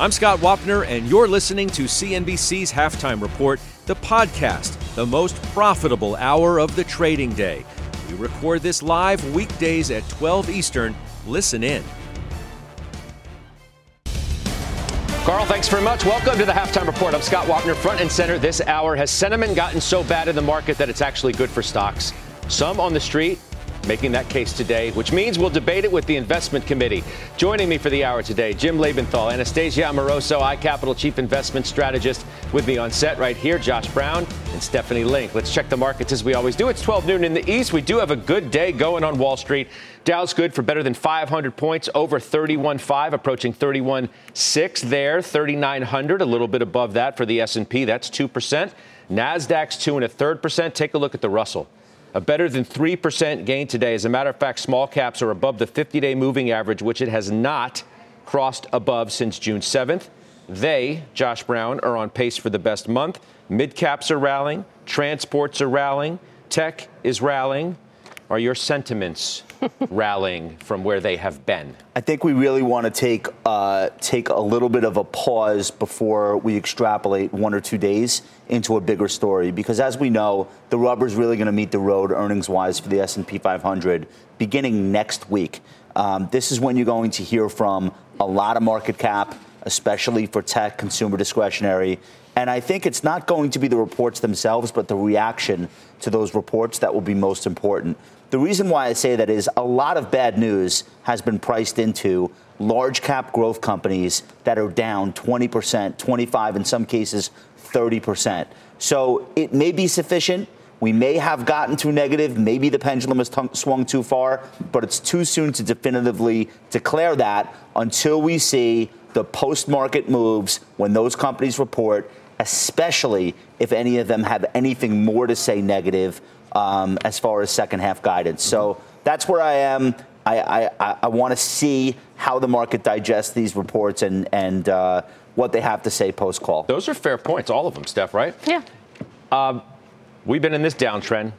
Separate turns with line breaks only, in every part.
I'm Scott Wapner, and you're listening to CNBC's Halftime Report, the podcast, the most profitable hour of the trading day. We record this live weekdays at 12 Eastern. Listen in.
Carl, thanks very much. Welcome to the halftime report. I'm Scott Wapner, front and center this hour. Has sentiment gotten so bad in the market that it's actually good for stocks? Some on the street making that case today, which means we'll debate it with the investment committee. Joining me for the hour today, Jim Lebenthal, Anastasia Amoroso, iCapital Chief Investment Strategist, with me on set right here, Josh Brown and Stephanie Link. Let's check the markets as we always do. It's 12 noon in the East. We do have a good day going on Wall Street. Dow's good for better than 500 points, over 31.5, approaching 31.6 there, 3,900, a little bit above that for the S&P. That's 2%. Nasdaq's two and a third percent. Take a look at the Russell a better than 3% gain today. As a matter of fact, small caps are above the 50 day moving average, which it has not crossed above since June 7th. They, Josh Brown, are on pace for the best month. Mid caps are rallying, transports are rallying, tech is rallying. Are your sentiments rallying from where they have been?
I think we really want to take uh, take a little bit of a pause before we extrapolate one or two days into a bigger story because, as we know, the rubber is really going to meet the road earnings wise for the S&P 500 beginning next week. Um, this is when you're going to hear from a lot of market cap, especially for tech, consumer discretionary. And I think it's not going to be the reports themselves, but the reaction to those reports that will be most important. The reason why I say that is a lot of bad news has been priced into large cap growth companies that are down 20%, 25 in some cases 30%. So it may be sufficient. We may have gotten too negative. Maybe the pendulum has t- swung too far, but it's too soon to definitively declare that until we see the post market moves when those companies report, especially if any of them have anything more to say negative um, as far as second half guidance. So that's where I am. I, I, I want to see how the market digests these reports and, and uh, what they have to say post call.
Those are fair points, all of them, Steph, right?
Yeah.
Um, we've been in this downtrend.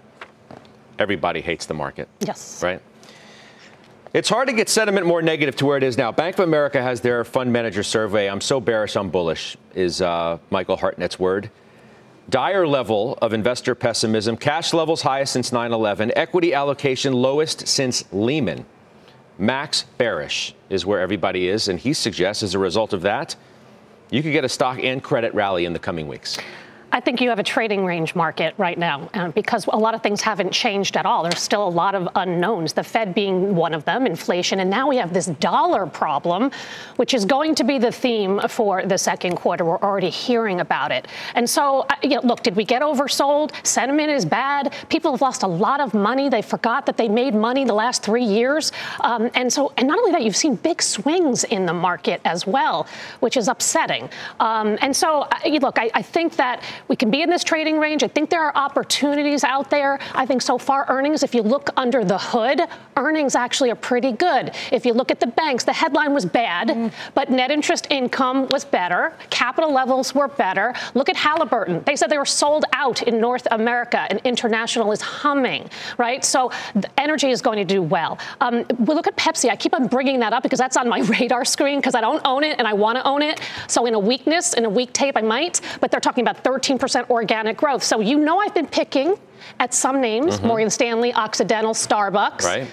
Everybody hates the market.
Yes.
Right? It's hard to get sentiment more negative to where it is now. Bank of America has their fund manager survey. I'm so bearish, I'm bullish, is uh, Michael Hartnett's word dire level of investor pessimism, cash levels highest since 9 11, equity allocation lowest since Lehman. Max bearish is where everybody is, and he suggests as a result of that, you could get a stock and credit rally in the coming weeks.
I think you have a trading range market right now uh, because a lot of things haven't changed at all. There's still a lot of unknowns, the Fed being one of them, inflation, and now we have this dollar problem, which is going to be the theme for the second quarter. We're already hearing about it. And so, uh, you know, look, did we get oversold? Sentiment is bad. People have lost a lot of money. They forgot that they made money the last three years. Um, and so, and not only that, you've seen big swings in the market as well, which is upsetting. Um, and so, uh, look, I, I think that we can be in this trading range. I think there are opportunities out there. I think so far earnings, if you look under the hood, earnings actually are pretty good. If you look at the banks, the headline was bad, mm. but net interest income was better. Capital levels were better. Look at Halliburton. They said they were sold out in North America and international is humming, right? So energy is going to do well. Um, we look at Pepsi. I keep on bringing that up because that's on my radar screen because I don't own it and I want to own it. So in a weakness, in a weak tape, I might, but they're talking about 13 percent organic growth. So you know I've been picking at some names, mm-hmm. Morgan Stanley, Occidental, Starbucks.
Right.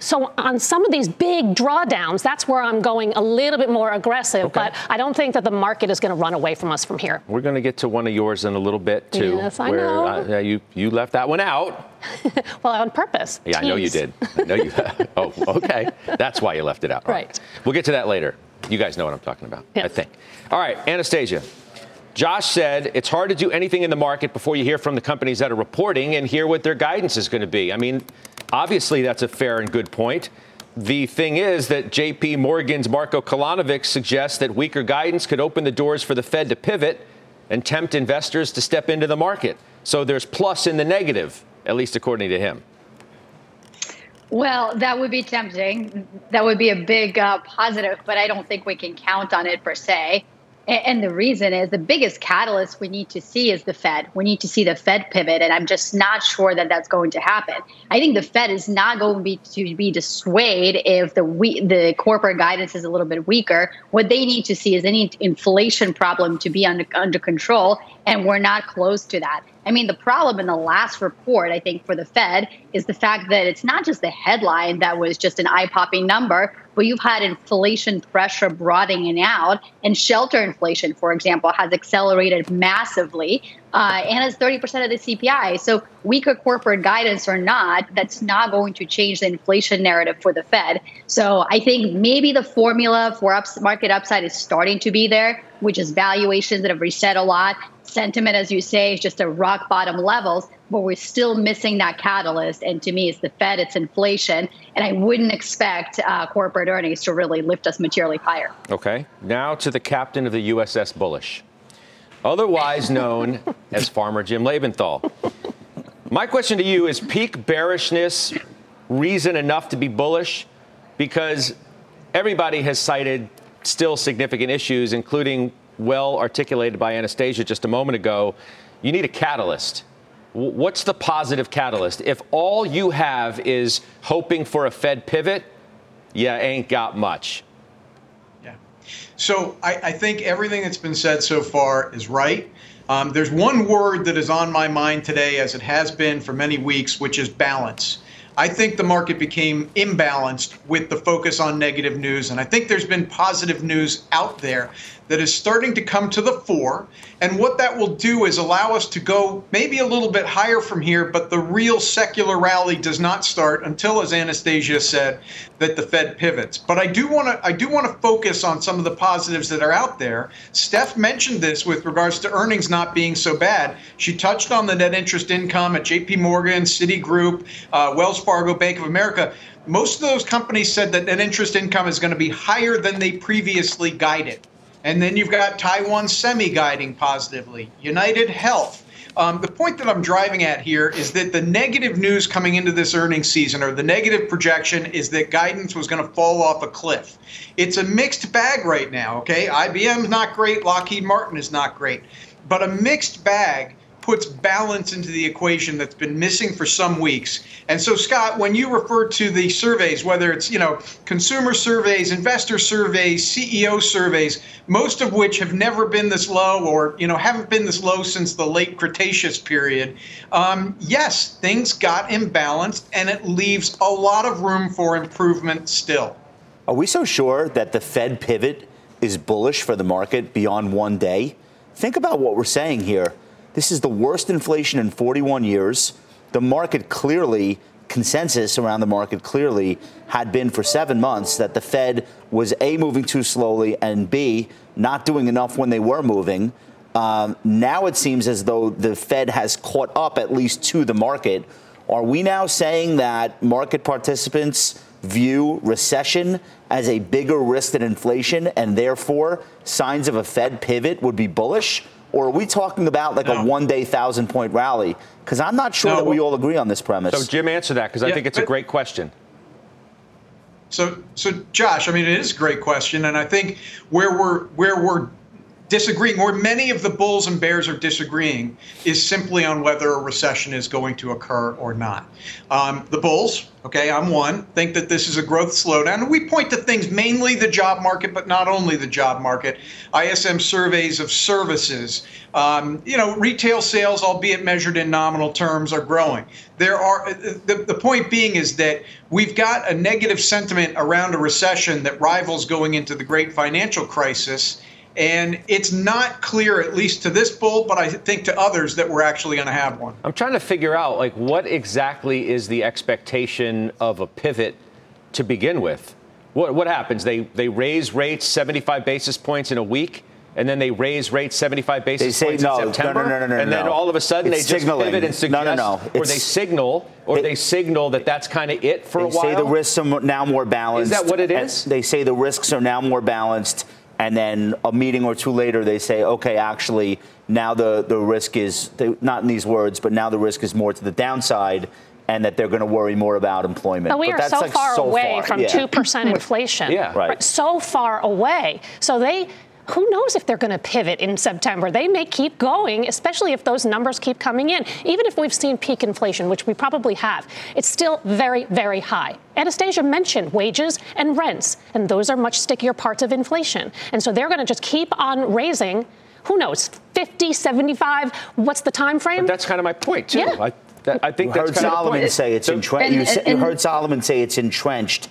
So on some of these big drawdowns, that's where I'm going a little bit more aggressive. Okay. But I don't think that the market is going to run away from us from here.
We're going to get to one of yours in a little bit too.
Yes, I
where,
know.
Uh, you you left that one out.
well, on purpose.
Yeah, Teams. I know you did. I know you. oh, okay. That's why you left it out.
Right.
We'll get to that later. You guys know what I'm talking about.
Yes.
I think. All right, Anastasia. Josh said it's hard to do anything in the market before you hear from the companies that are reporting and hear what their guidance is going to be. I mean, obviously, that's a fair and good point. the thing is that JP Morgan's Marco Kolanovic suggests that weaker guidance could open the doors for the Fed to pivot and tempt investors to step into the market. So there's plus in the negative, at least according to him.
Well, that would be tempting. That would be a big uh, positive, but I don't think we can count on it per se. And the reason is the biggest catalyst we need to see is the Fed. We need to see the Fed pivot, and I'm just not sure that that's going to happen. I think the Fed is not going to be to be dissuaded if the we, the corporate guidance is a little bit weaker. What they need to see is any inflation problem to be under under control, and we're not close to that. I mean, the problem in the last report, I think, for the Fed is the fact that it's not just the headline that was just an eye popping number, but you've had inflation pressure broadening out, and shelter inflation, for example, has accelerated massively uh, and it's 30% of the CPI. So, weaker corporate guidance or not, that's not going to change the inflation narrative for the Fed. So, I think maybe the formula for ups- market upside is starting to be there, which is valuations that have reset a lot. Sentiment, as you say, is just at rock bottom levels, but we're still missing that catalyst. And to me, it's the Fed, it's inflation. And I wouldn't expect uh, corporate earnings to really lift us materially higher.
Okay. Now to the captain of the USS Bullish otherwise known as Farmer Jim Lebenthal. My question to you is peak bearishness reason enough to be bullish? Because everybody has cited still significant issues, including well articulated by Anastasia just a moment ago. You need a catalyst. What's the positive catalyst? If all you have is hoping for a Fed pivot, you ain't got much.
So I, I think everything that's been said so far is right. Um, there's one word that is on my mind today, as it has been for many weeks, which is balance. I think the market became imbalanced with the focus on negative news. And I think there's been positive news out there that is starting to come to the fore. And what that will do is allow us to go maybe a little bit higher from here, but the real secular rally does not start until, as Anastasia said, that the Fed pivots. But I do want to I do want to focus on some of the positives that are out there. Steph mentioned this with regards to earnings not being so bad. She touched on the net interest income at J.P. Morgan, Citigroup, uh, Wells Fargo, Bank of America. Most of those companies said that net interest income is going to be higher than they previously guided. And then you've got Taiwan Semi guiding positively, United Health. Um, the point that I'm driving at here is that the negative news coming into this earnings season, or the negative projection, is that guidance was going to fall off a cliff. It's a mixed bag right now, okay? IBM's not great, Lockheed Martin is not great, but a mixed bag puts balance into the equation that's been missing for some weeks. And so, Scott, when you refer to the surveys, whether it's you know consumer surveys, investor surveys, CEO surveys, most of which have never been this low, or you know haven't been this low since the late Cretaceous period, um, yes, things got imbalanced, and it leaves a lot of room for improvement still.
Are we so sure that the Fed pivot is bullish for the market beyond one day? Think about what we're saying here. This is the worst inflation in 41 years. The market clearly, consensus around the market clearly had been for seven months that the Fed was A, moving too slowly, and B, not doing enough when they were moving. Um, now it seems as though the Fed has caught up at least to the market. Are we now saying that market participants view recession as a bigger risk than inflation and therefore signs of a Fed pivot would be bullish? Or are we talking about like no. a one day thousand point rally? Because I'm not sure no. that we all agree on this premise.
So, Jim, answer that because yeah, I think it's a great question.
So, so Josh, I mean, it is a great question, and I think where we're where we're disagreeing, where many of the bulls and bears are disagreeing, is simply on whether a recession is going to occur or not. Um, the bulls, okay, I'm one, think that this is a growth slowdown. We point to things mainly the job market, but not only the job market. ISM surveys of services, um, you know, retail sales, albeit measured in nominal terms, are growing. There are the, the point being is that we've got a negative sentiment around a recession that rivals going into the great financial crisis. And it's not clear, at least to this bull, but I think to others, that we're actually going to have one.
I'm trying to figure out, like, what exactly is the expectation of a pivot to begin with? What, what happens? They, they raise rates 75 basis points in a week, and then they raise rates 75 basis
They say
points
no,
in September,
no, no, no, no,
and then all of a sudden
It's
they just
signaling.
pivot and signal.
No,
suggest,
no, no.
or they signal, or
they-
they, signal that that's kind of it for a while.
They say the risks are now more balanced.
Is that what it
and
is?
They say the risks are now more balanced, and then a meeting or two later, they say, okay, actually, now the, the risk is, not in these words, but now the risk is more to the downside, and that they're going to worry more about employment.
But we are
that's
so
like
far
so
away
far.
from
Yeah.
2% inflation.
Yeah.
Right.
So far away. So they. Who knows if they're going to pivot in September? They may keep going, especially if those numbers keep coming in. Even if we've seen peak inflation, which we probably have, it's still very, very high. Anastasia mentioned wages and rents, and those are much stickier parts of inflation. And so they're going to just keep on raising. Who knows? 50, 75? What's the time frame?
But that's kind of my point too.
Yeah.
I, that, I think
You
that's
heard
kind of the
Solomon
point.
say it's entrenched. You, you heard Solomon say it's entrenched.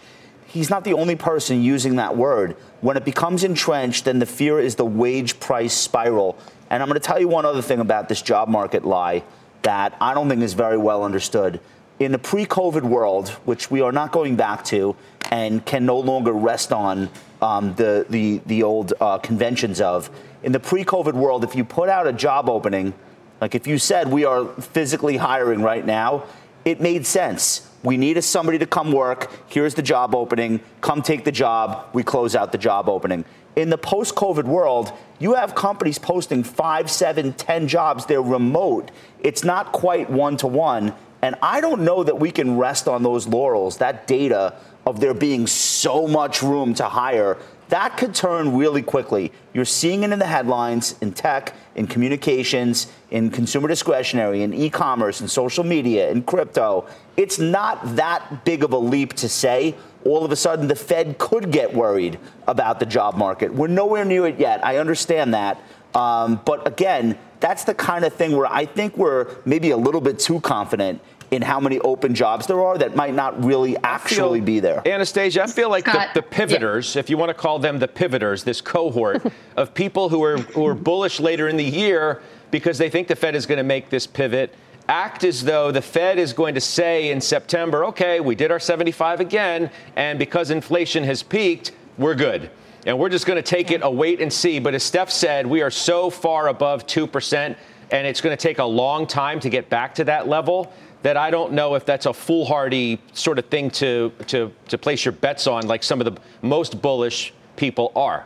He's not the only person using that word. When it becomes entrenched, then the fear is the wage price spiral. And I'm going to tell you one other thing about this job market lie that I don't think is very well understood. In the pre COVID world, which we are not going back to and can no longer rest on um, the, the, the old uh, conventions of, in the pre COVID world, if you put out a job opening, like if you said we are physically hiring right now, it made sense. We needed somebody to come work. Here's the job opening. Come take the job. We close out the job opening. In the post COVID world, you have companies posting five, seven, ten jobs. They're remote. It's not quite one to one. And I don't know that we can rest on those laurels, that data of there being so much room to hire that could turn really quickly. You're seeing it in the headlines, in tech, in communications, in consumer discretionary, in e commerce, in social media, in crypto. It's not that big of a leap to say all of a sudden the Fed could get worried about the job market. We're nowhere near it yet. I understand that. Um, but again, that's the kind of thing where I think we're maybe a little bit too confident in how many open jobs there are that might not really actually
feel-
be there.
Anastasia, I feel like the, the pivoters, if you want to call them the pivoters, this cohort of people who are who are bullish later in the year because they think the Fed is going to make this pivot, act as though the Fed is going to say in September, okay, we did our 75 again, and because inflation has peaked, we're good. And we're just going to take it a wait and see. But as Steph said, we are so far above 2%, and it's going to take a long time to get back to that level that I don't know if that's a foolhardy sort of thing to, to, to place your bets on, like some of the most bullish people are.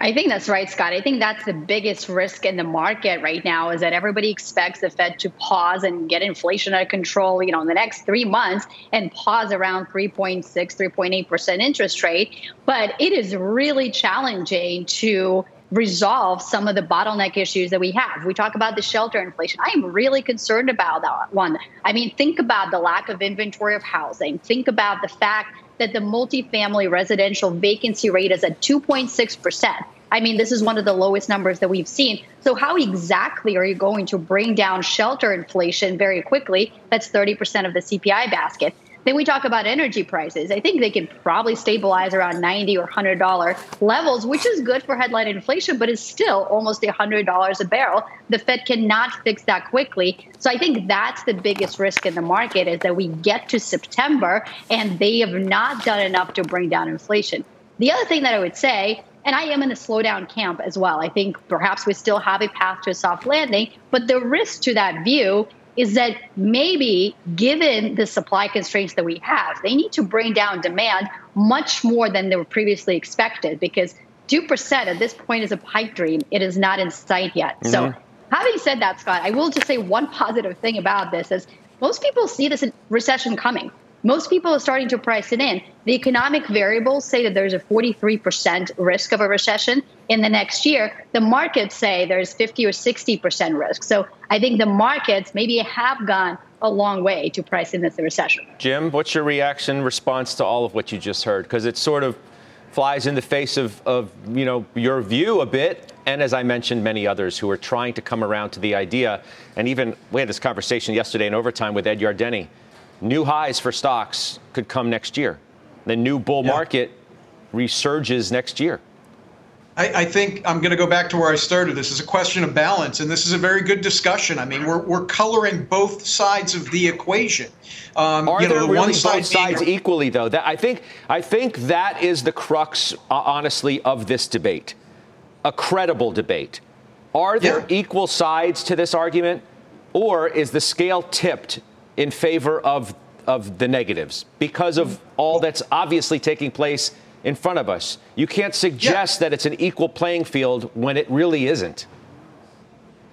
I think that's right, Scott. I think that's the biggest risk in the market right now is that everybody expects the Fed to pause and get inflation under control, you know, in the next three months and pause around 3.6, 3.8% interest rate. But it is really challenging to resolve some of the bottleneck issues that we have. We talk about the shelter inflation. I am really concerned about that one. I mean, think about the lack of inventory of housing. Think about the fact that the multifamily residential vacancy rate is at 2.6%. I mean, this is one of the lowest numbers that we've seen. So, how exactly are you going to bring down shelter inflation very quickly? That's 30% of the CPI basket. Then we talk about energy prices. I think they can probably stabilize around 90 or $100 levels, which is good for headline inflation, but it's still almost $100 a barrel. The Fed cannot fix that quickly. So I think that's the biggest risk in the market is that we get to September and they have not done enough to bring down inflation. The other thing that I would say, and I am in the slowdown camp as well. I think perhaps we still have a path to a soft landing, but the risk to that view is that maybe given the supply constraints that we have, they need to bring down demand much more than they were previously expected because 2% at this point is a pipe dream. It is not in sight yet. So, mm-hmm. having said that, Scott, I will just say one positive thing about this is most people see this recession coming. Most people are starting to price it in. The economic variables say that there's a 43% risk of a recession in the next year. The markets say there's 50 or 60% risk. So I think the markets maybe have gone a long way to price in this recession.
Jim, what's your reaction, response to all of what you just heard? Because it sort of flies in the face of, of you know your view a bit, and as I mentioned, many others who are trying to come around to the idea. And even we had this conversation yesterday in overtime with Ed Yardeni. New highs for stocks could come next year. The new bull
Yeah.
market resurges next year.
I, I think I'm going to go back to where I started. This is a question of balance, and this is a very good discussion. I mean, we're, we're coloring both sides of the equation. Um,
Are
you know,
there
the
really
one
both sides
being-
equally, though? That I think I think that is the crux, uh, honestly, of this debate. a credible debate. Are there yeah. equal sides to this argument, or is the scale tipped in favor of, of the negatives because of all that's obviously taking place in front of us? You can't suggest yeah. that it's an equal playing field when it really isn't.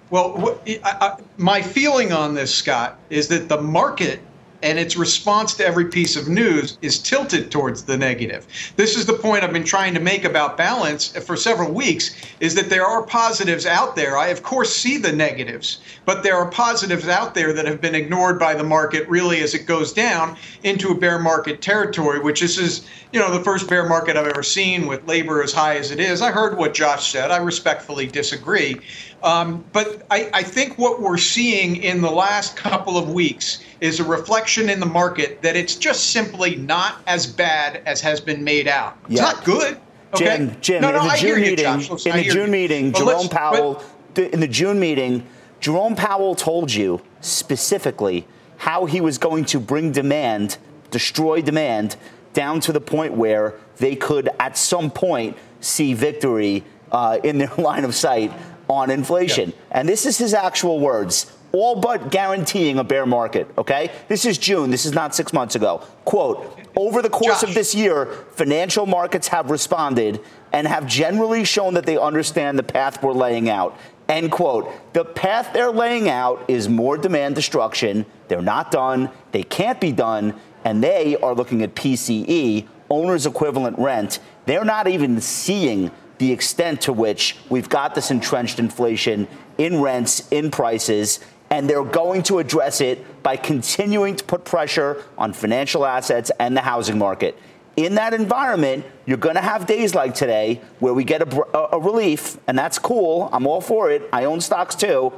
Well, I, I, my feeling on this, Scott, is that the market and its response to every piece of news is tilted towards the negative. This is the point I've been trying to make about balance for several weeks is that there are positives out there. I of course see the negatives, but there are positives out there that have been ignored by the market really as it goes down into a bear market territory, which this is, you know, the first bear market I've ever seen with labor as high as it is. I heard what Josh said. I respectfully disagree. Um, but I, I think what we're seeing in the last couple of weeks is a reflection in the market that it's just simply not as bad as has been made out. It's not good.
Okay? Jim, Jim, no, no, in the June meeting, you, in the June meeting, Jerome Powell, but, in the June meeting, Jerome Powell told you specifically how he was going to bring demand, destroy demand, down to the point where they could, at some point, see victory uh, in their line of sight on inflation. Yeah. And this is his actual words all but guaranteeing a bear market, okay? This is June. This is not six months ago. Quote Over the course Josh. of this year, financial markets have responded and have generally shown that they understand the path we're laying out. End quote. The path they're laying out is more demand destruction. They're not done. They can't be done. And they are looking at PCE, owner's equivalent rent. They're not even seeing the extent to which we've got this entrenched inflation in rents, in prices, and they're going to address it by continuing to put pressure on financial assets and the housing market. In that environment, you're going to have days like today where we get a, a, relief, and that's cool. I'm all for it. I own stocks too.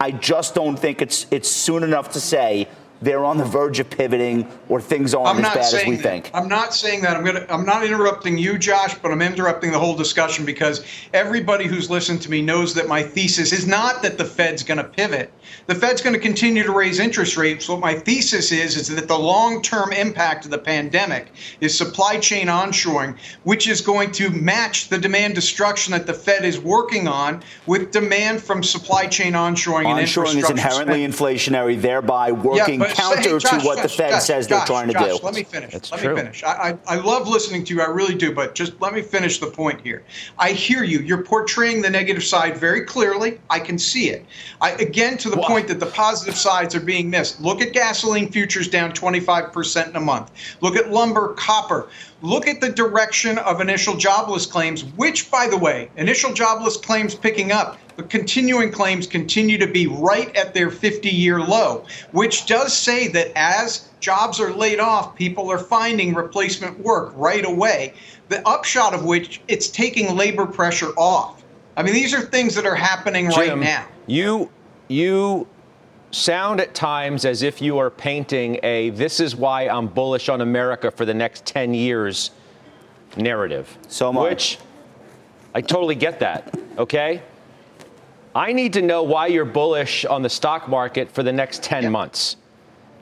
I just don't think it's it's soon enough to say they're on the verge of pivoting or things aren't as bad as we
that.
think.
I'm not saying that. I'm gonna I'm not interrupting you, Josh, but I'm interrupting the whole discussion because everybody who's listened to me knows that my thesis is not that the Fed's going to pivot. The Fed's going to continue to raise interest rates. What my thesis is is that the long-term impact of the pandemic is supply chain onshoring, which is going to match the demand destruction that the Fed is working on with demand from supply chain onshoring, onshoring and infrastructure.
Onshoring is inherently spending. inflationary, thereby working yeah, counter Josh, to what the Fed Josh, says they're trying to do.
Let me finish. That's let true. me finish. I, I, I love listening to you. I really do. But just let me finish the point here. I hear you. You're portraying the negative side very clearly. I can see it. I, again, to the what? point that the positive sides are being missed. Look at gasoline futures down 25% in a month. Look at lumber, copper. Look at the direction of initial jobless claims, which, by the way, initial jobless claims picking up but continuing claims continue to be right at their 50 year low, which does say that as jobs are laid off, people are finding replacement work right away. The upshot of which it's taking labor pressure off. I mean, these are things that are happening
Jim,
right now.
You, you sound at times as if you are painting a this is why I'm bullish on America for the next 10 years narrative.
So much.
Which I totally get that, okay? I need to know why you're bullish on the stock market for the next 10 yeah. months.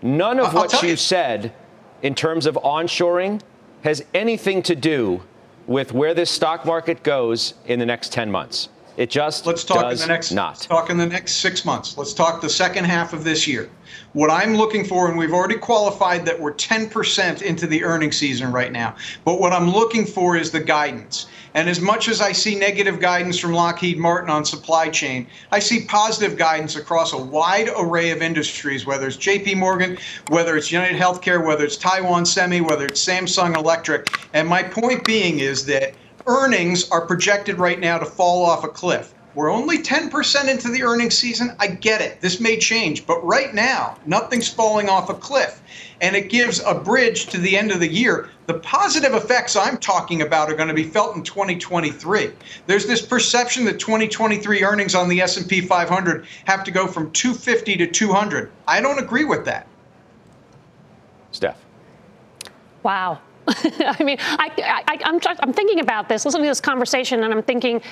None of I'll what you, you said in terms of onshoring has anything to do with where this stock market goes in the next 10 months. It just let's talk in the next not.
talk in the next six months. Let's talk the second half of this year. What I'm looking for, and we've already qualified that we're 10% into the earnings season right now. But what I'm looking for is the guidance. And as much as I see negative guidance from Lockheed Martin on supply chain, I see positive guidance across a wide array of industries, whether it's JP Morgan, whether it's United Healthcare, whether it's Taiwan Semi, whether it's Samsung Electric. And my point being is that earnings are projected right now to fall off a cliff. We're only 10% into the earnings season. I get it. This may change, but right now, nothing's falling off a cliff. And it gives a bridge to the end of the year. The positive effects I'm talking about are going to be felt in 2023. There's this perception that 2023 earnings on the S&P 500 have to go from 250 to 200. I don't agree with that.
Steph.
Wow. I mean, I, I, I'm, I'm thinking about this, listening to this conversation, and I'm thinking,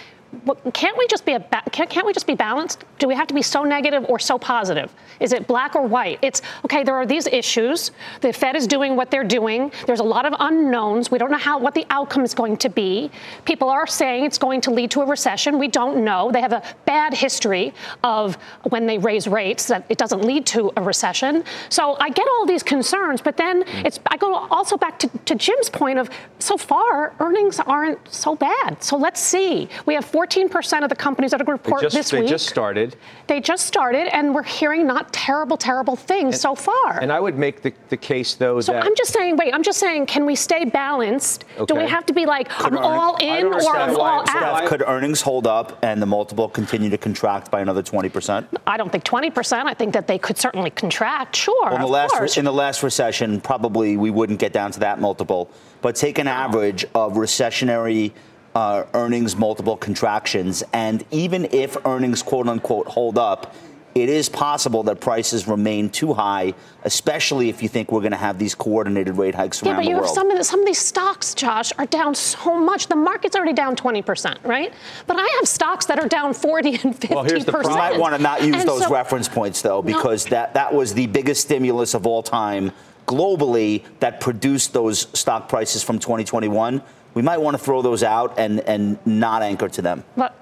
can't we just be a can't we just be balanced? Do we have to be so negative or so positive? Is it black or white? It's okay. There are these issues. The Fed is doing what they're doing. There's a lot of unknowns. We don't know how what the outcome is going to be. People are saying it's going to lead to a recession. We don't know. They have a bad history of when they raise rates that it doesn't lead to a recession. So I get all these concerns, but then mm. it's I go also back to, to Jim's point of so far earnings aren't so bad. So let's see. We have 14% of the companies that are going to report
just,
this
they
week.
They just started.
They just started, and we're hearing not terrible, terrible things
and,
so far.
And I would make the, the case, though,
so
that.
I'm just saying, wait, I'm just saying, can we stay balanced? Okay. Do we have to be like, could I'm earnings, all in or I'm all out?
Could earnings hold up and the multiple continue to contract by another 20%?
I don't think 20%. I think that they could certainly contract, sure.
Well, in, the last, in the last recession, probably we wouldn't get down to that multiple. But take an average of recessionary uh, earnings multiple contractions. And even if earnings, quote unquote, hold up, it is possible that prices remain too high, especially if you think we're going to have these coordinated rate hikes
yeah,
around the
world.
Yeah, but
you have some of the, some of these stocks, Josh, are down so much. The market's already down 20%, right? But I have stocks that are down 40 and 50%. Well, here's the
problem. You might want to not use and those so, reference points, though, because no. that, that was the biggest stimulus of all time globally that produced those stock prices from 2021 we might want to throw those out and, and not anchor to them.
But,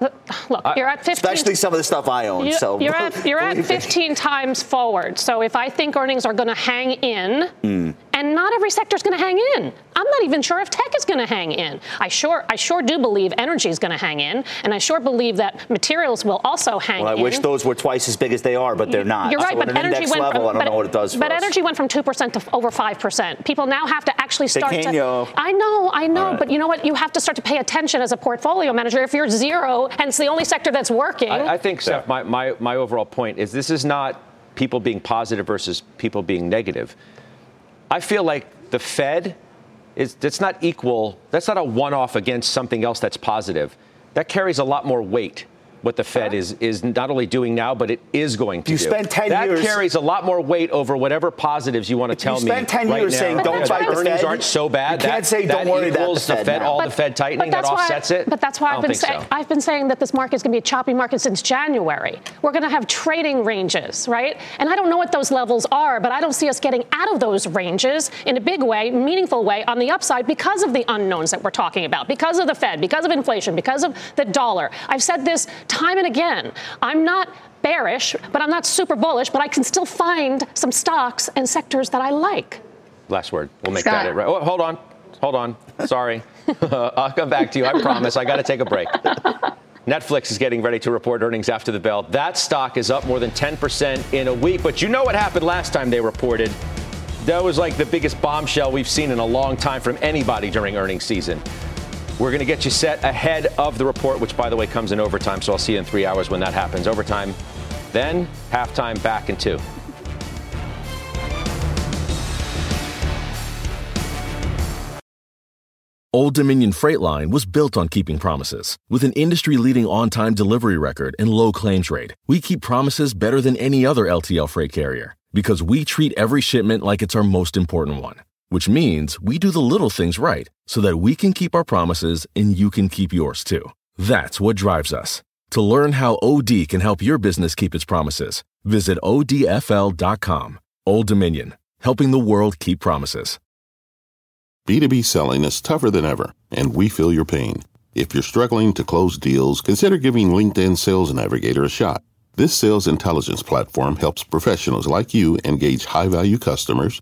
look, you're at 15.
Especially some of the stuff I own.
You,
so
you're at, you're at 15 times forward. So if I think earnings are going to hang in, mm. And not every sector is going to hang in. I'm not even sure if tech is going to hang in. I sure I sure do believe energy is going to hang in, and I sure believe that materials will also hang
well, I
in.
I wish those were twice as big as they are, but they're not.
You're right,
so
but energy went
level,
from,
I don't
but,
know what it does
But
us.
energy went from 2% to over 5%. People now have to actually start
Pequeño.
to I know, I know, right. but you know what? You have to start to pay attention as a portfolio manager. If you're zero and it's the only sector that's working.
I, I think, Steph, my, my, my overall point is this is not people being positive versus people being negative. I feel like the Fed is that's not equal. That's not a one-off against something else that's positive. That carries a lot more weight what the Fed is is not only doing now, but it is going to
you
do.
spend 10
that
years.
That carries a lot more weight over whatever positives you want to tell me.
you spend 10
right
years
now.
saying don't fight the
earnings
Fed.
aren't so bad.
You can't
that,
say don't
that
worry
equals
about the Fed.
Fed all
but,
the Fed tightening that offsets
why,
it.
But that's why I've been saying
so.
I've been saying that this market is going to be a choppy market since January. We're going to have trading ranges, right? And I don't know what those levels are, but I don't see us getting out of those ranges in a big way, meaningful way on the upside because of the unknowns that we're talking about, because of the Fed, because of inflation, because of the dollar. I've said this time and again. I'm not bearish, but I'm not super bullish, but I can still find some stocks and sectors that I like.
Last word. We'll make Scott. that it right. Oh, hold on. Hold on. Sorry. I'll come back to you. I promise. I got to take a break. Netflix is getting ready to report earnings after the bell. That stock is up more than 10% in a week. But you know what happened last time they reported? That was like the biggest bombshell we've seen in a long time from anybody during earnings season. We're going to get you set ahead of the report, which, by the way, comes in overtime. So I'll see you in three hours when that happens. Overtime, then halftime back in two.
Old Dominion Freight Line was built on keeping promises. With an industry leading on time delivery record and low claims rate, we keep promises better than any other LTL freight carrier because we treat every shipment like it's our most important one which means we do the little things right so that we can keep our promises and you can keep yours too. That's what drives us. To learn how OD can help your business keep its promises, visit odfl.com. Old Dominion, helping the world keep promises.
B2B selling is tougher than ever, and we feel your pain. If you're struggling to close deals, consider giving LinkedIn Sales Navigator a shot. This sales intelligence platform helps professionals like you engage high value customers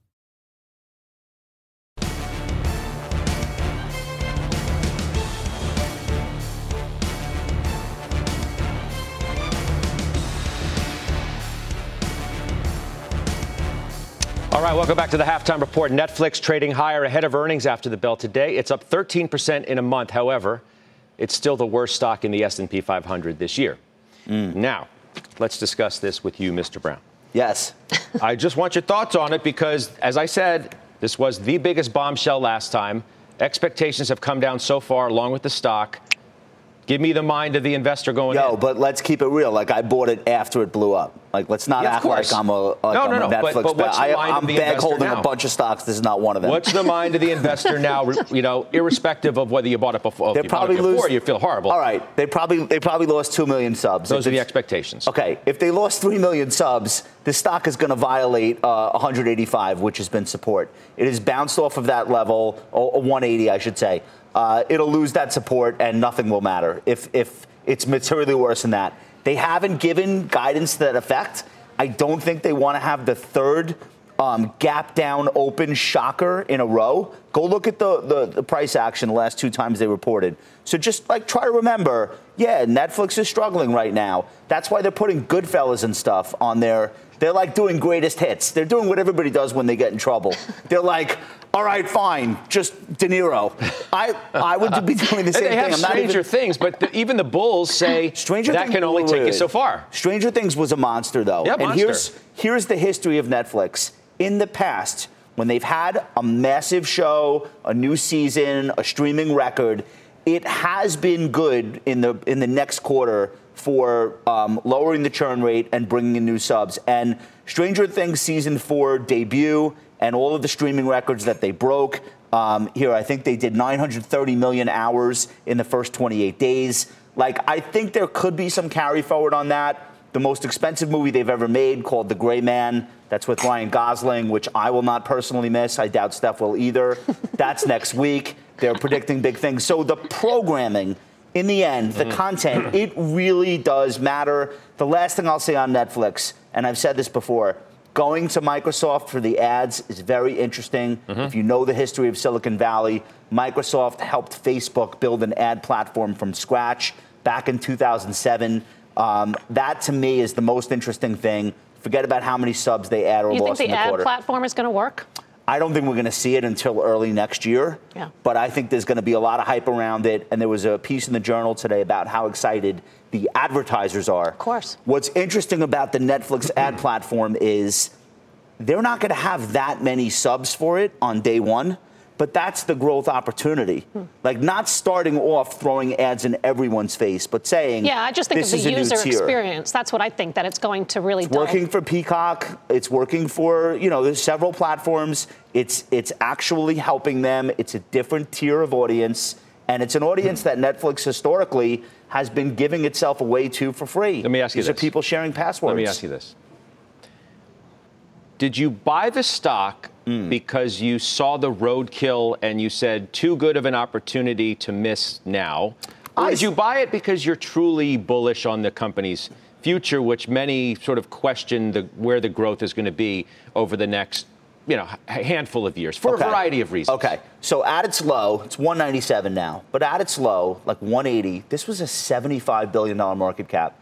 All right, welcome back to the halftime report. Netflix trading higher ahead of earnings after the bell today. It's up 13% in a month. However, it's still the worst stock in the S&P 500 this year. Mm. Now, let's discuss this with you, Mr. Brown.
Yes.
I just want your thoughts on it because, as I said, this was the biggest bombshell last time. Expectations have come down so far, along with the stock. Give me the mind of the investor going
Yo,
in.
but let's keep it real. Like I bought it after it blew up. Like let's not
Yeah,
act like. I'm a, like
No,
I'm
no,
a
no, but-
Netflix.
but what's the
I,
mind of
I'm
the
bag holding
now?
a bunch of stocks. This is not one of them.
What's the mind of the investor now? You know, irrespective of whether you bought it before,
They
if you bought
probably
before,
lose.
you feel horrible.
All right, they probably they probably lost two million subs.
Those
If
are the expectations.
Okay, if they lost 3 million subs, the stock is going to violate uh, 185, which has been support. It has bounced off of that level, or 180, I should say. Uh, it'll lose that support, and nothing will matter if, if it's materially worse than that. They haven't given guidance to that effect. I don't think they want to have the third um, gap down open shocker in a row. Go look at the, the, the price action the last two times they reported. So just like try to remember, yeah, Netflix is struggling right now. That's why they're putting Goodfellas and stuff on there. They're like doing greatest hits. They're doing what everybody does when they get in trouble. They're like, all right, fine, just De Niro. I I would be doing the same
they
thing.
have
I'm
Stranger
even,
Things, but the, even the Bulls say
Stranger
that
Things-
can only take you so far.
Stranger Things was a monster, though.
Yeah,
and
monster.
here's here's the history of Netflix. In the past, when they've had a massive show, a new season, a streaming record, it has been good in the in the next quarter for um, lowering the churn rate and bringing in new subs. And Stranger Things season four debut and all of the streaming records that they broke. Um, here, I think they did 930 million hours in the first 28 days. Like, I think there could be some carry forward on that. The most expensive movie they've ever made, called The Gray Man, that's with Ryan Gosling, which I will not personally miss. I doubt Steph will either. that's next week. They're predicting big things. So the programming, in the end, the mm. content, it really does matter. The last thing I'll say on Netflix, and I've said this before, going to Microsoft for the ads is very interesting. Mm-hmm. If you know the history of Silicon Valley, Microsoft helped Facebook build an ad platform from scratch back in 2007. Um, that to me is the most interesting thing. Forget about how many subs they add or
You think
lost
the
in the
ad platform is going to work?
I don't think we're going to see it until early next year.
Yeah.
But I think there's going to be a lot of hype around it. And there was a piece in the journal today about how excited the advertisers are. Of
course.
What's interesting about the Netflix ad platform is they're not going to have that many subs for it on day one. But that's the growth opportunity.
Hmm.
Like not starting off throwing ads in everyone's face, but saying,
Yeah, I just think
this
of
is
the
a
user experience. That's what I think that it's going to really
It's working for Peacock. It's working for you know there's several platforms. It's it's actually helping them. It's a different tier of audience, and it's an audience that Netflix historically has been giving itself away to for free.
Let me ask you
These are people sharing passwords.
Let me ask you this. Did you buy the stock
Hmm.
because you saw the roadkill and you said, too good of an opportunity to miss now? Or did you buy it because you're truly bullish on the company's future, which many sort of question the, where the growth is going to be over the next you know, handful of years for
Okay.
a variety of reasons?
Okay, so at its low, it's 197 now, but at its low, like 180, this was a 75 billion dollar market cap.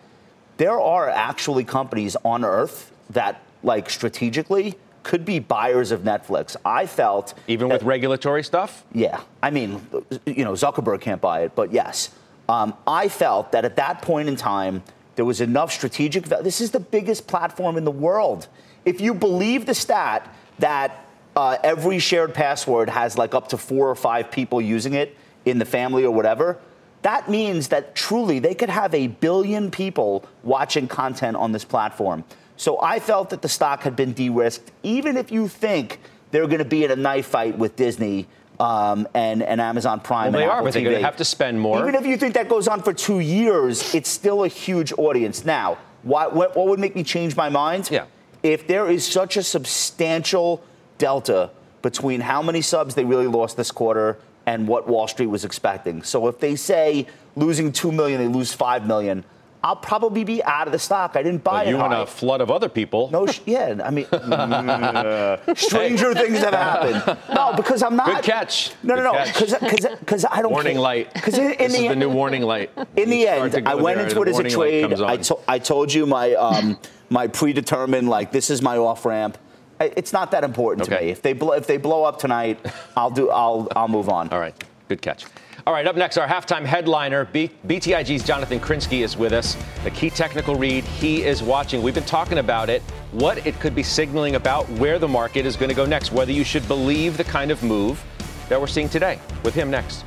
There are actually companies on Earth that, like strategically, could be buyers of Netflix. I felt
Even
that-
with regulatory stuff?
Yeah, I mean, you know, Zuckerberg can't buy it, but yes. Um, I felt that at that point in time, there was enough strategic. This is the biggest platform in the world. If you believe the stat that uh, every shared password has like up to four or five people using it in the family or whatever, that means that truly they could have a billion people watching content on this platform. So I felt that the stock had been de-risked, even if you think they're going to be in a knife fight with Disney um, and, and Amazon Prime.
Well, they are, but they're going to have to spend more.
Even if you think that goes on for two years, it's still a huge audience. Now, why, what, what would make me change my mind?
Yeah.
If there is such a substantial delta between how many subs they really lost this quarter and what Wall Street was expecting. So if they say losing 2 million, they lose 5 million, I'll probably be out of the stock. I didn't buy it.
you and
high.
a flood of other people.
No, sh- yeah, I mean, stranger things have happened. No, because I'm not.
Good catch.
No, no,
Good
no, because I don't.
Warning
care.
light.
Because in, in
this
the
is the new warning light.
in the end, I went
there,
into it as a trade. I, to, I told you my um, my predetermined like this is my off ramp. It's not that important
Okay.
to me. If they blow, if they blow up tonight, I'll do. I'll I'll move on.
All right. Good catch. All right, up next, our halftime headliner, B- BTIG's Jonathan Krinsky is with us. The key technical read he is watching. We've been talking about it, what it could be signaling about where the market is going to go next, whether you should believe the kind of move that we're seeing today. With him next.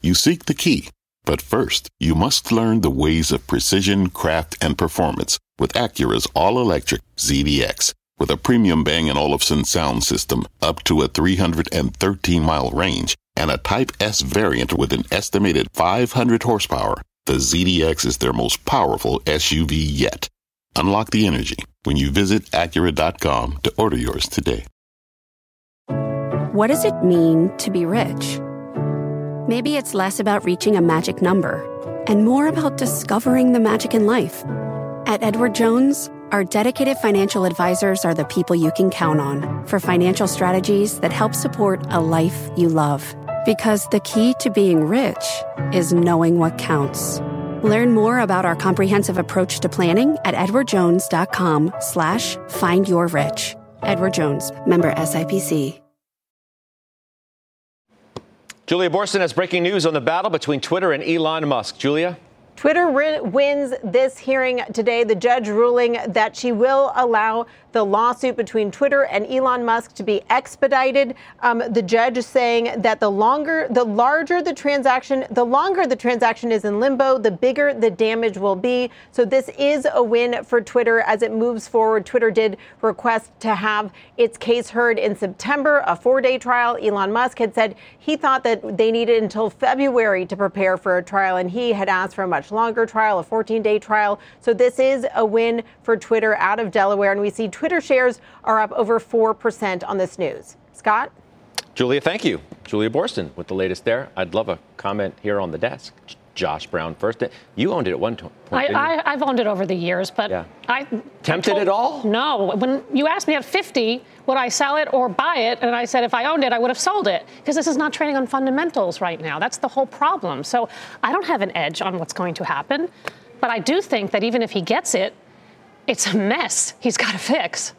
You seek the key, but first, you must learn the ways of precision, craft, and performance with Acura's all-electric ZDX. With a premium Bang & Olufsen sound system up to a 313-mile range and a Type S variant with an estimated 500 horsepower, the ZDX is their most powerful SUV yet. Unlock the energy when you visit Acura.com to order yours today.
What does it mean to be rich? Maybe it's less about reaching a magic number and more about discovering the magic in life. At Edward Jones, our dedicated financial advisors are the people you can count on for financial strategies that help support a life you love. Because the key to being rich is knowing what counts. Learn more about our comprehensive approach to planning at edwardjones.com slash find your rich. Edward Jones, member SIPC.
Julia Boorstin has breaking news on the battle between Twitter and Elon Musk. Julia?
Twitter wins this hearing today. The judge ruling that she will allow the lawsuit between Twitter and Elon Musk to be expedited. Um, the judge is saying that the longer, the larger the transaction, the longer the transaction is in limbo, the bigger the damage will be. So this is a win for Twitter as it moves forward. Twitter did request to have its case heard in September, a four-day trial. Elon Musk had said he thought that they needed until February to prepare for a trial, and he had asked for a much longer trial, a 14-day trial. So this is a win for Twitter out of Delaware, and we see Twitter shares are up over 4% on this news. Scott?
Julia, thank you. Julia Boorstin with the latest there. I'd love a comment here on the desk. J- Josh Brown first. You owned it at one point.
I, I, I've owned it over the years, but
Yeah.
I
Tempted
told-
at all?
No. When you asked me at 50, would I sell it or buy it? And I said if I owned it, I would have sold it because this is not trading on fundamentals right now. That's the whole problem. So I don't have an edge on what's going to happen, but I do think that even if he gets it, it's a mess. He's got to fix.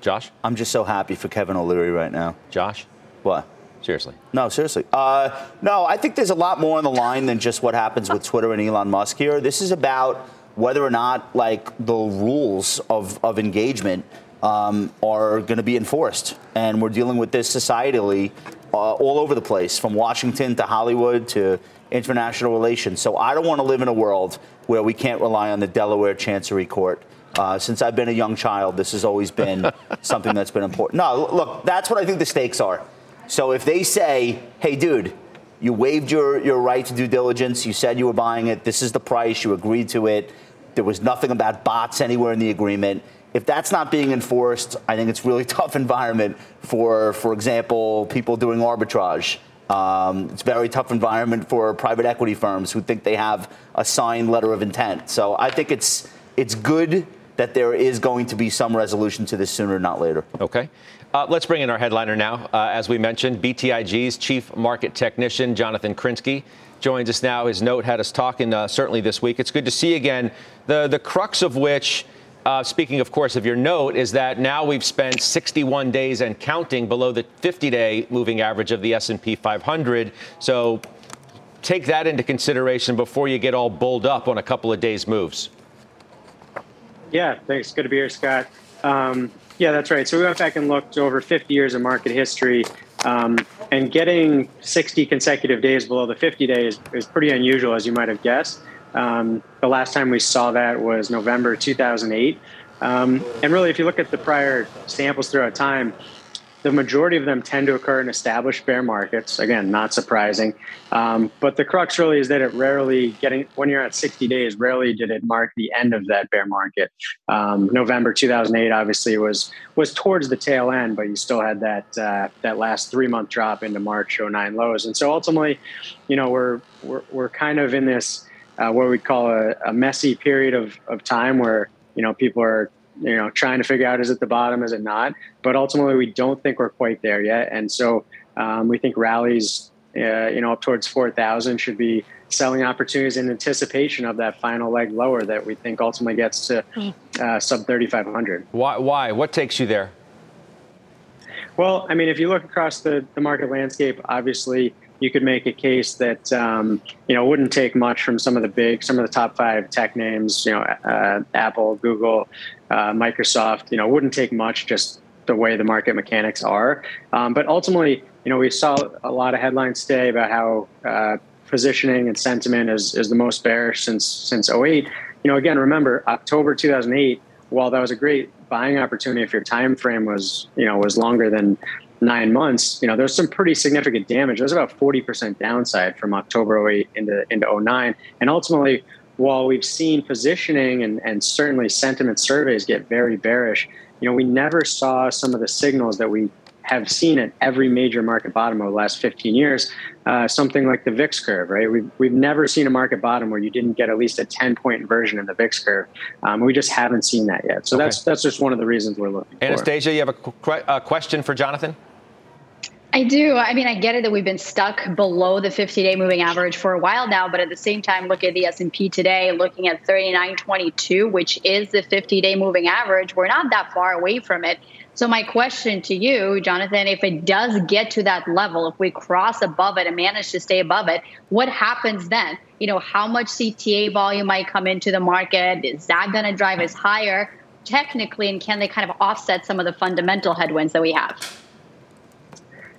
Josh?
I'm just so happy for Kevin O'Leary right now.
Josh?
What?
Seriously.
No, seriously. Uh, no, I think there's a lot more on the line than just what happens with Twitter and Elon Musk here. This is about whether or not like the rules of, of engagement um, are going to be enforced, and we're dealing with this societally uh, all over the place, from Washington to Hollywood to international relations. So I don't want to live in a world where we can't rely on the Delaware Chancery Court. Uh, since I've been a young child, this has always been something that's been important. No, look, that's what I think the stakes are. So if they say, hey, dude, you waived your, your right to due diligence, you said you were buying it, this is the price, you agreed to it, there was nothing about bots anywhere in the agreement. If that's not being enforced, I think it's really tough environment for, for example, people doing arbitrage. Um, it's very tough environment for private equity firms who think they have a signed letter of intent. So I think it's it's good that there is going to be some resolution to this sooner, not later.
Okay. Uh, let's bring in our headliner now. Uh, as we mentioned, BTIG's chief market technician, Jonathan Krinsky, joins us now. His note had us talking uh, certainly this week. It's good to see again. The, the crux of which, uh, speaking, of course, of your note, is that now we've spent 61 days and counting below the 50-day moving average of the S&P 500. So take that into consideration before you get all bulled up on a couple of days' moves.
Yeah, thanks. Good to be here, Scott. Um, yeah, that's right. So we went back and looked over 50 years of market history, um, and getting 60 consecutive days below the 50 days is pretty unusual, as you might have guessed. Um, the last time we saw that was November 2008. Um, and really, if you look at the prior samples throughout time, the majority of them tend to occur in established bear markets. Again, not surprising. Um, but the crux really is that it rarely getting when you're at 60 days, rarely did it mark the end of that bear market. Um, November 2008 obviously was was towards the tail end, but you still had that uh, that last three month drop into March 09 lows. And so ultimately, you know, we're we're, we're kind of in this uh, what we call a, a messy period of, of time where you know people are you know trying to figure out is it the bottom is it not but ultimately we don't think we're quite there yet and so um, we think rallies uh, you know, up towards 4,000 should be selling opportunities in anticipation of that final leg lower that we think ultimately gets to uh, sub 3,500.
Why? Why? What takes you there?
Well, I mean, if you look across the, the market landscape, obviously you could make a case that um, you know wouldn't take much from some of the big, some of the top five tech names. You know, uh, Apple, Google, uh, Microsoft. You know, wouldn't take much just the way the market mechanics are. Um, but ultimately, you know, we saw a lot of headlines today about how uh, positioning and sentiment is, is the most bearish since since 08. You know, again, remember October 2008. While that was a great buying opportunity, if your time frame was you know was longer than nine months, you know, there's some pretty significant damage. There's about 40% downside from October 08 into into 09, and ultimately. While we've seen positioning and, and certainly sentiment surveys get very bearish, you know, we never saw some of the signals that we have seen at every major market bottom over the last 15 years, uh, something like the VIX curve, right? We've, we've never seen a market bottom where you didn't get at least a 10 point inversion in the VIX curve. Um, we just haven't seen that yet. So okay. that's, that's just one of the reasons we're looking
Anastasia, you have a, qu- a question for Jonathan?
I do. I mean, I get it that we've been stuck below the 50-day moving average for a while now, but at the same time, look at the S&P today, looking at 39.22, which is the 50-day moving average. We're not that far away from it. So my question to you, Jonathan, if it does get to that level, if we cross above it and manage to stay above it, what happens then? You know, how much CTA volume might come into the market? Is that going to drive us higher technically? And can they kind of offset some of the fundamental headwinds that we have?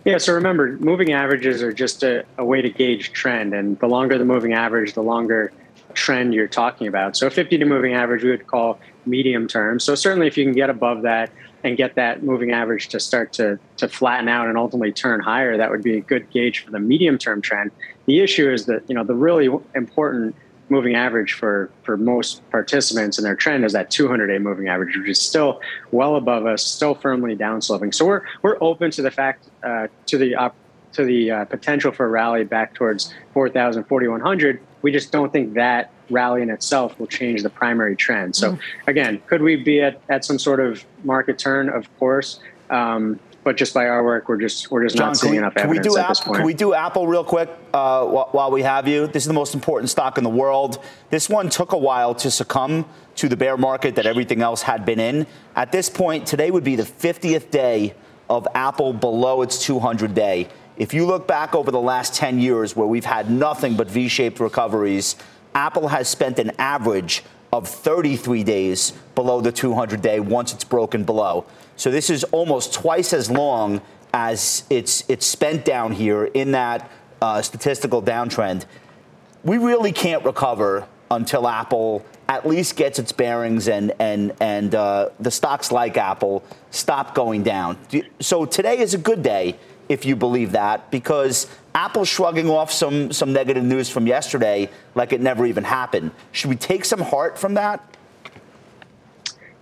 Yeah, so remember, moving averages are just a, a way to gauge trend. And the longer the moving average, the longer trend you're talking about. So 50 to moving average, we would call medium term. So certainly if you can get above that, and get that moving average to start to, to flatten out and ultimately turn higher, that would be a good gauge for the medium term trend. The issue is that, you know, the really important moving average for, for most participants and their trend is that 200 day moving average, which is still well above us, still firmly downsloping. So we're, we're open to the fact, uh, to the op- to the uh, potential for a rally back towards 4,000, 4,100. We just don't think that rally in itself will change the primary trend. So, mm. again, could we be at, at some sort of market turn? Of course. Um, but just by our work, we're just we're just John, not seeing we, enough evidence
can we do
at this point.
Can we do Apple real quick uh, while we have you? This is the most important stock in the world. This one took a while to succumb to the bear market that everything else had been in. At this point, today would be the 50th day of Apple below its 200 day. If you look back over the last 10 years where we've had nothing but V shaped recoveries, Apple has spent an average of 33 days below the 200 day once it's broken below. So this is almost twice as long as it's, it's spent down here in that uh, statistical downtrend. We really can't recover until Apple at least gets its bearings and and and uh, the stocks like Apple stop going down. So today is a good day if you believe that, because Apple's shrugging off some, some negative news from yesterday like it never even happened. Should we take some heart from that?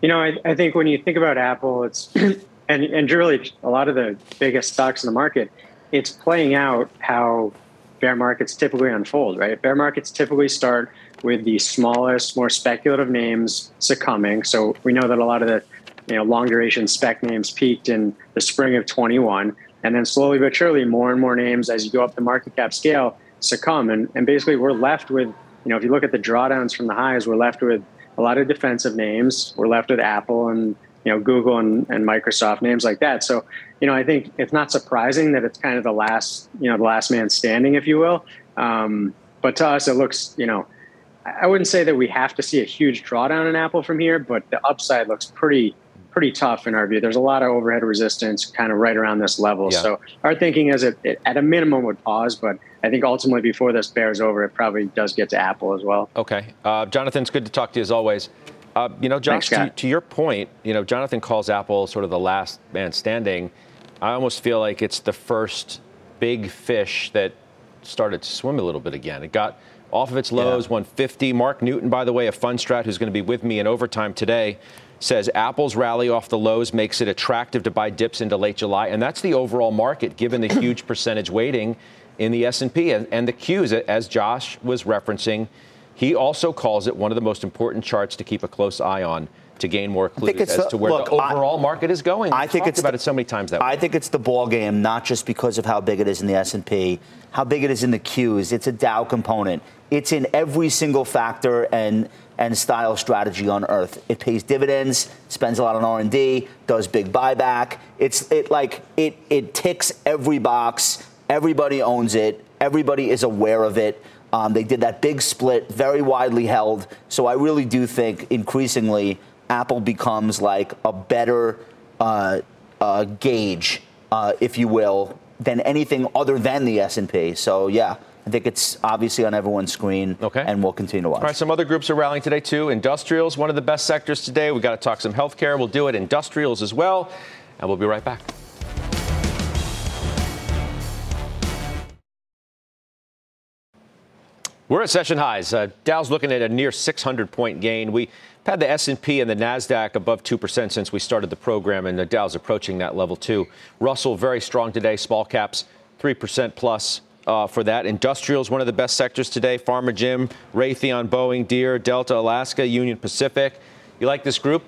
You know, I, I think when you think about Apple, it's, and, and really a lot of the biggest stocks in the market, it's playing out how bear markets typically unfold, right? Bear markets typically start with the smallest, more speculative names succumbing. So we know that a lot of the you know long duration spec names peaked in the spring of 21 and then slowly but surely, more and more names as you go up the market cap scale succumb. And, and basically, we're left with, you know, if you look at the drawdowns from the highs, we're left with a lot of defensive names. We're left with Apple and, you know, Google and, and Microsoft, names like that. So, you know, I think it's not surprising that it's kind of the last, you know, the last man standing, if you will. Um, but to us, it looks, you know, I wouldn't say that we have to see a huge drawdown in Apple from here, but the upside looks pretty pretty tough in our view. There's a lot of overhead resistance kind of right around this level. Yeah. So our thinking is it, it, at a minimum would pause, but I think ultimately before this bears over, it probably does get to Apple as well.
Okay. Uh, Jonathan, it's good to talk to you as always. Uh, you know, Josh, Thanks, to, to, your point, you know, Jonathan calls Apple sort of the last man standing. I almost feel like it's the first big fish that started to swim a little bit again. It got off of its lows, yeah. 150. Mark Newton, by the way, a Fundstrat who's going to be with me in overtime today, says Apple's rally off the lows makes it attractive to buy dips into late July, and that's the overall market given the huge percentage weighting in the S&P and, and the Qs, as Josh was referencing. He also calls it one of the most important charts to keep a close eye on to gain more clues as
the,
to where
look,
the overall
I,
market is going.
I think it's
about
the,
it so many times that
I
way.
think it's the ball game, not just because of how big it is in the S&P, how big it is in the Qs. It's a Dow component. It's in every single factor and and style strategy on earth. It pays dividends, spends a lot on R&D, does big buyback. It's it like it it ticks every box. Everybody owns it. Everybody is aware of it. Um, they did that big split, very widely held. So I really do think increasingly Apple becomes like a better uh, uh, gauge, uh, if you will, than anything other than the S&P. So yeah, I think it's obviously on everyone's screen.
Okay.
And we'll continue to watch.
All right, some other groups are rallying today too. Industrials, one of the best sectors today. We got to talk some healthcare. We'll do it. Industrials as well, and we'll be right back. We're at session highs. Uh, Dow's looking at a near 600 point gain. We had the S&P and the Nasdaq above 2% since we started the program, and the Dow's approaching that level too. Russell very strong today. Small caps 3% plus. Uh, for that. Industrials, one of the best sectors today. Farmer Jim, Raytheon, Boeing, Deere, Delta, Alaska, Union Pacific. You like this group?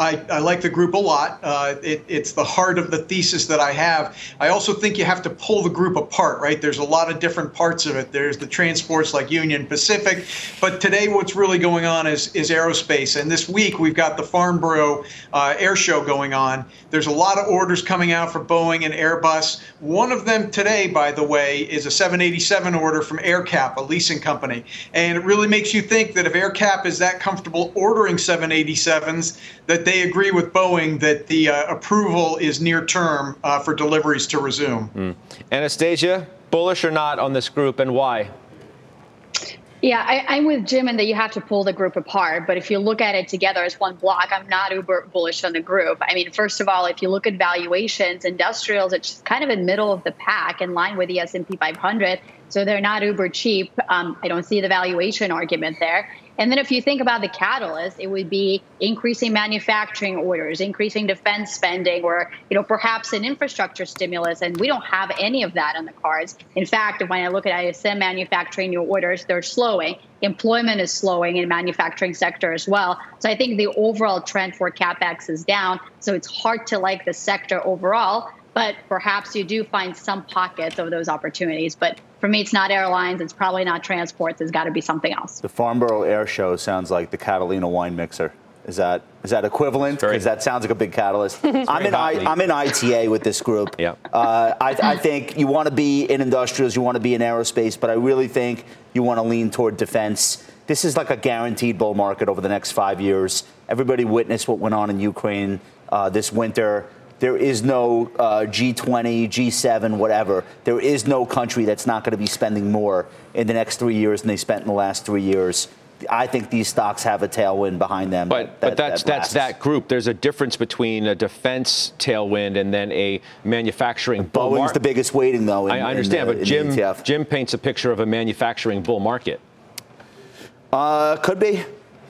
I, I, like the group a lot. Uh, it, it's the heart of the thesis that I have. I also think you have to pull the group apart, right? There's a lot of different parts of it. There's the transports like Union Pacific, but today what's really going on is is aerospace. And this week we've got the Farnborough uh, Air Show going on. There's a lot of orders coming out for Boeing and Airbus. One of them today, by the way, is a 787 order from AerCap, a leasing company. And it really makes you think that if AerCap is that comfortable ordering 787s, that they agree with Boeing that the uh, approval is near term uh, for deliveries to resume.
Mm. Anastasia, bullish or not on this group, and why?
Yeah, I, am with Jim in that you have to pull the group apart. But if you look at it together as one block, I'm not uber bullish on the group. I mean, first of all, if you look at valuations, industrials, it's kind of in middle of the pack, in line with the S&P 500. So they're not uber cheap. Um, I don't see the valuation argument there. And then if you think about the catalyst, it would be increasing manufacturing orders, increasing defense spending, or you know perhaps an infrastructure stimulus. And we don't have any of that on the cards. In fact, when I look at ISM manufacturing new orders, they're slowing. Employment is slowing in manufacturing sector as well. So I think the overall trend for capex is down. So it's hard to like the sector overall but perhaps you do find some pockets of those opportunities. But for me, it's not airlines. It's probably not transports. It's got to be something else.
The Farnborough Air Show sounds like the Catalina wine mixer. Is that is that equivalent? Because that sounds like a big catalyst. I'm in I, am in ITA with this group.
Yeah.
Uh, I, I think you want to be in industrials, you want to be in aerospace, but I really think you want to lean toward defense. This is like a guaranteed bull market over the next five years. Everybody witnessed what went on in Ukraine uh, this winter. There is no uh, G20, G7, whatever. There is no country that's not going to be spending more in the next three years than they spent in the last three years. I think these stocks have a tailwind behind them.
But,
that,
but that's
that
that's that group. There's a difference between a defense tailwind and then a manufacturing bull
Boeing's the biggest weighting, though. In,
I understand,
the,
but Jim Jim paints a picture of a manufacturing bull market.
Uh, could be.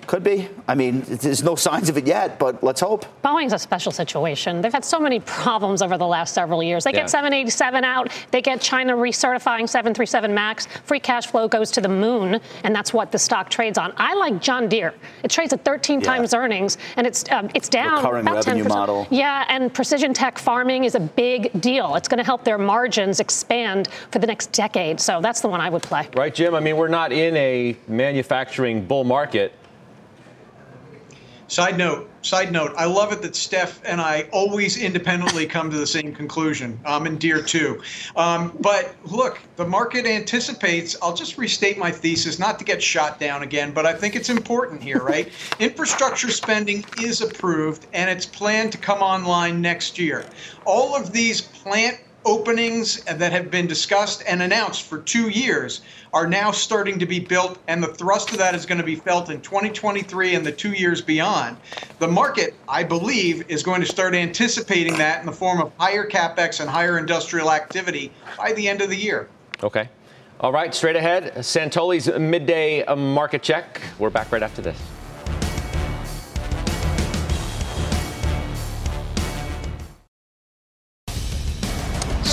Could be. I mean, there's no signs of it yet, but let's hope.
Boeing's a special situation. They've had so many problems over the last several years. They
Yeah.
get 787 out, they get China recertifying 737 MAX, free cash flow goes to the moon, and that's what the stock trades on. I like John Deere. It trades at 13 times earnings, and it's um, it's down
Recurring
about
revenue
10%.
model.
Yeah, and precision tech farming is a big deal. It's going to help their margins expand for the next decade. So that's the one I would play.
Right, Jim? I mean, we're not in a manufacturing bull market.
Side note, side note, I love it that Steph and I always independently come to the same conclusion. I'm in Deere too. Um, but look, the market anticipates, I'll just restate my thesis, not to get shot down again, but I think it's important here, right? Infrastructure spending is approved and it's planned to come online next year. All of these plant openings that have been discussed and announced for two years are now starting to be built, and the thrust of that is going to be felt in 2023 and the two years beyond. The market, I believe, is going to start anticipating that in the form of higher capex and higher industrial activity by the end of the year.
Okay. All right, straight ahead, Santoli's midday market check. We're back right after this.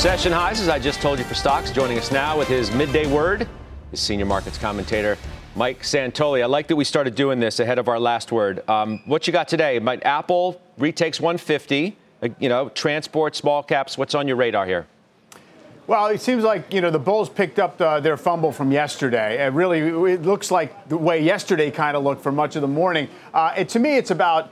Session highs, as I just told you for stocks. Joining us now with his midday word is senior markets commentator Mike Santoli. I like that we started doing this ahead of our last word. Um, what you got today? Might Apple retakes 150. Uh, you know, transport, small caps. What's on your radar here?
Well, it seems like you know the Bulls picked up the, their fumble from yesterday. It really it looks like the way yesterday kind of looked for much of the morning. Uh, it, to me, it's about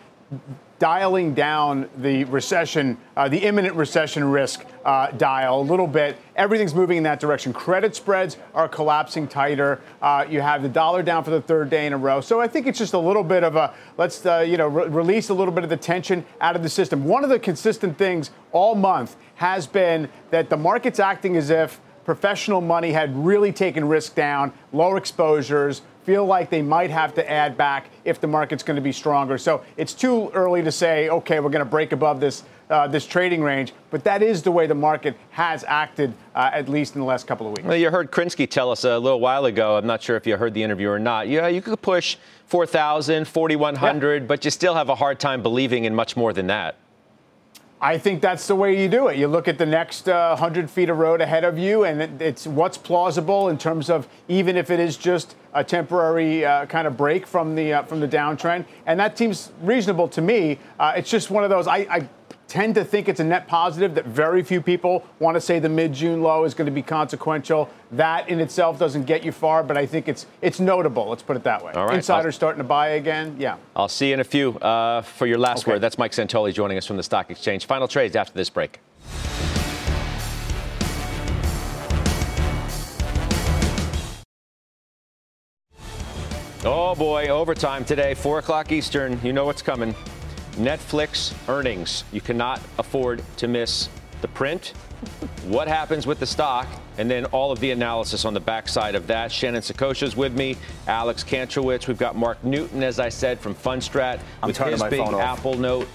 dialing down the recession, uh, the imminent recession risk uh, dial a little bit. Everything's moving in that direction. Credit spreads are collapsing tighter. Uh, you have the dollar down for the third day in a row. So I think it's just a little bit of a let's uh, you know re- release a little bit of the tension out of the system. One of the consistent things all month has been that the market's acting as if professional money had really taken risk down, lower exposures, feel like they might have to add back if the market's going to be stronger. So it's too early to say, okay, we're going to break above this uh, this trading range, but that is the way the market has acted, uh, at least in the last couple of weeks.
Well, you heard Krinsky tell us a little while ago. I'm not sure if you heard the interview or not. Yeah, you could push 4,000, 4,100, yeah. but you still have a hard time believing in much more than that.
I think that's the way you do it. You look at the next uh, 100 feet of road ahead of you, and it's what's plausible in terms of even if it is just a temporary uh, kind of break from the uh, from the downtrend, and that seems reasonable to me. Uh, it's just one of those. I, I tend to think it's a net positive that very few people want to say the mid-June low is going to be consequential. That in itself doesn't get you far, but I think it's it's notable. Let's put it that way.
All right.
Insiders I'll, starting to buy again. Yeah.
I'll see you in a few uh, for your last okay. word. That's Mike Santoli joining us from the stock exchange. Final trades after this break. Oh boy, overtime today, 4 o'clock Eastern. You know what's coming. Netflix earnings. You cannot afford to miss the print, what happens with the stock, and then all of the analysis on the backside of that. Shannon is with me, Alex Kantrowitz. We've got Mark Newton, as I said, from Fundstrat
I'm
with his big Apple
off.
note.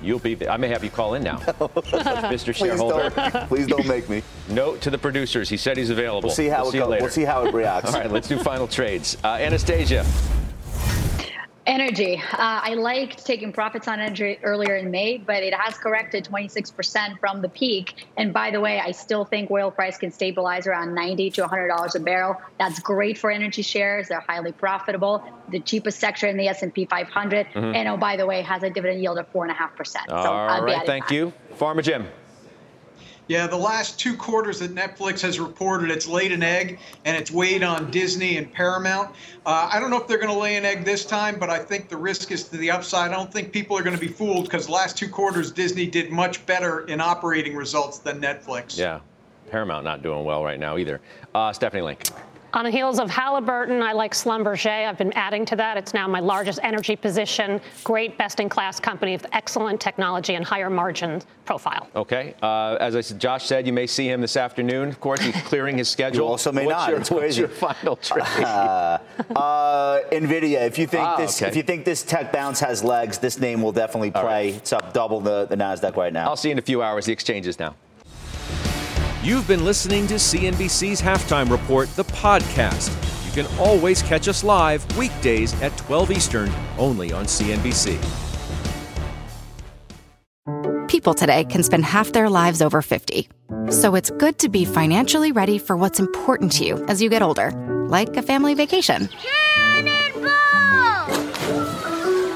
You'll be. I may have you call in now, Mr. Shareholder.
Please don't, please don't make me.
Note to the producers. He said he's available.
We'll see how
we'll
it
see
goes. We'll see how it reacts.
All right, let's do final trades. Uh, Anastasia.
Energy. Uh, I liked taking profits on energy earlier in May, but it has corrected 26% from the peak. And by the way, I still think oil price can stabilize around 90 to 100 dollars a barrel. That's great for energy shares. They're highly profitable. The cheapest sector in the S&P 500. Mm-hmm. And oh, by the way, has a dividend yield of four and a half percent.
All right, thank that. you, Farmer Jim.
Yeah, the last two quarters that Netflix has reported, it's laid an egg and it's weighed on Disney and Paramount. Uh, I don't know if they're going to lay an egg this time, but I think the risk is to the upside. I don't think people are going to be fooled because the last two quarters, Disney did much better in operating results than Netflix.
Yeah, Paramount not doing well right now either. Uh, Stephanie Link.
On the heels of Halliburton, I like Schlumberger. I've been adding to that. It's now my largest energy position. Great, best-in-class company with excellent technology and higher margin profile.
Okay. Uh, as I said, Josh said, you may see him this afternoon. Of course, he's clearing his schedule.
you also may
what's
not.
Your,
it's
what's your final trade?
Uh, uh, Nvidia. If you think
ah,
this,
okay.
if you think this tech bounce has legs, this name will definitely play.
Right.
It's up double the, the Nasdaq right now.
I'll see you in a few hours. The exchanges now.
You've been listening to CNBC's Halftime Report, the podcast. You can always catch us live weekdays at 12 Eastern, only on CNBC.
People today can spend half their lives over 50. So it's good to be financially ready for what's important to you as you get older, like a family vacation.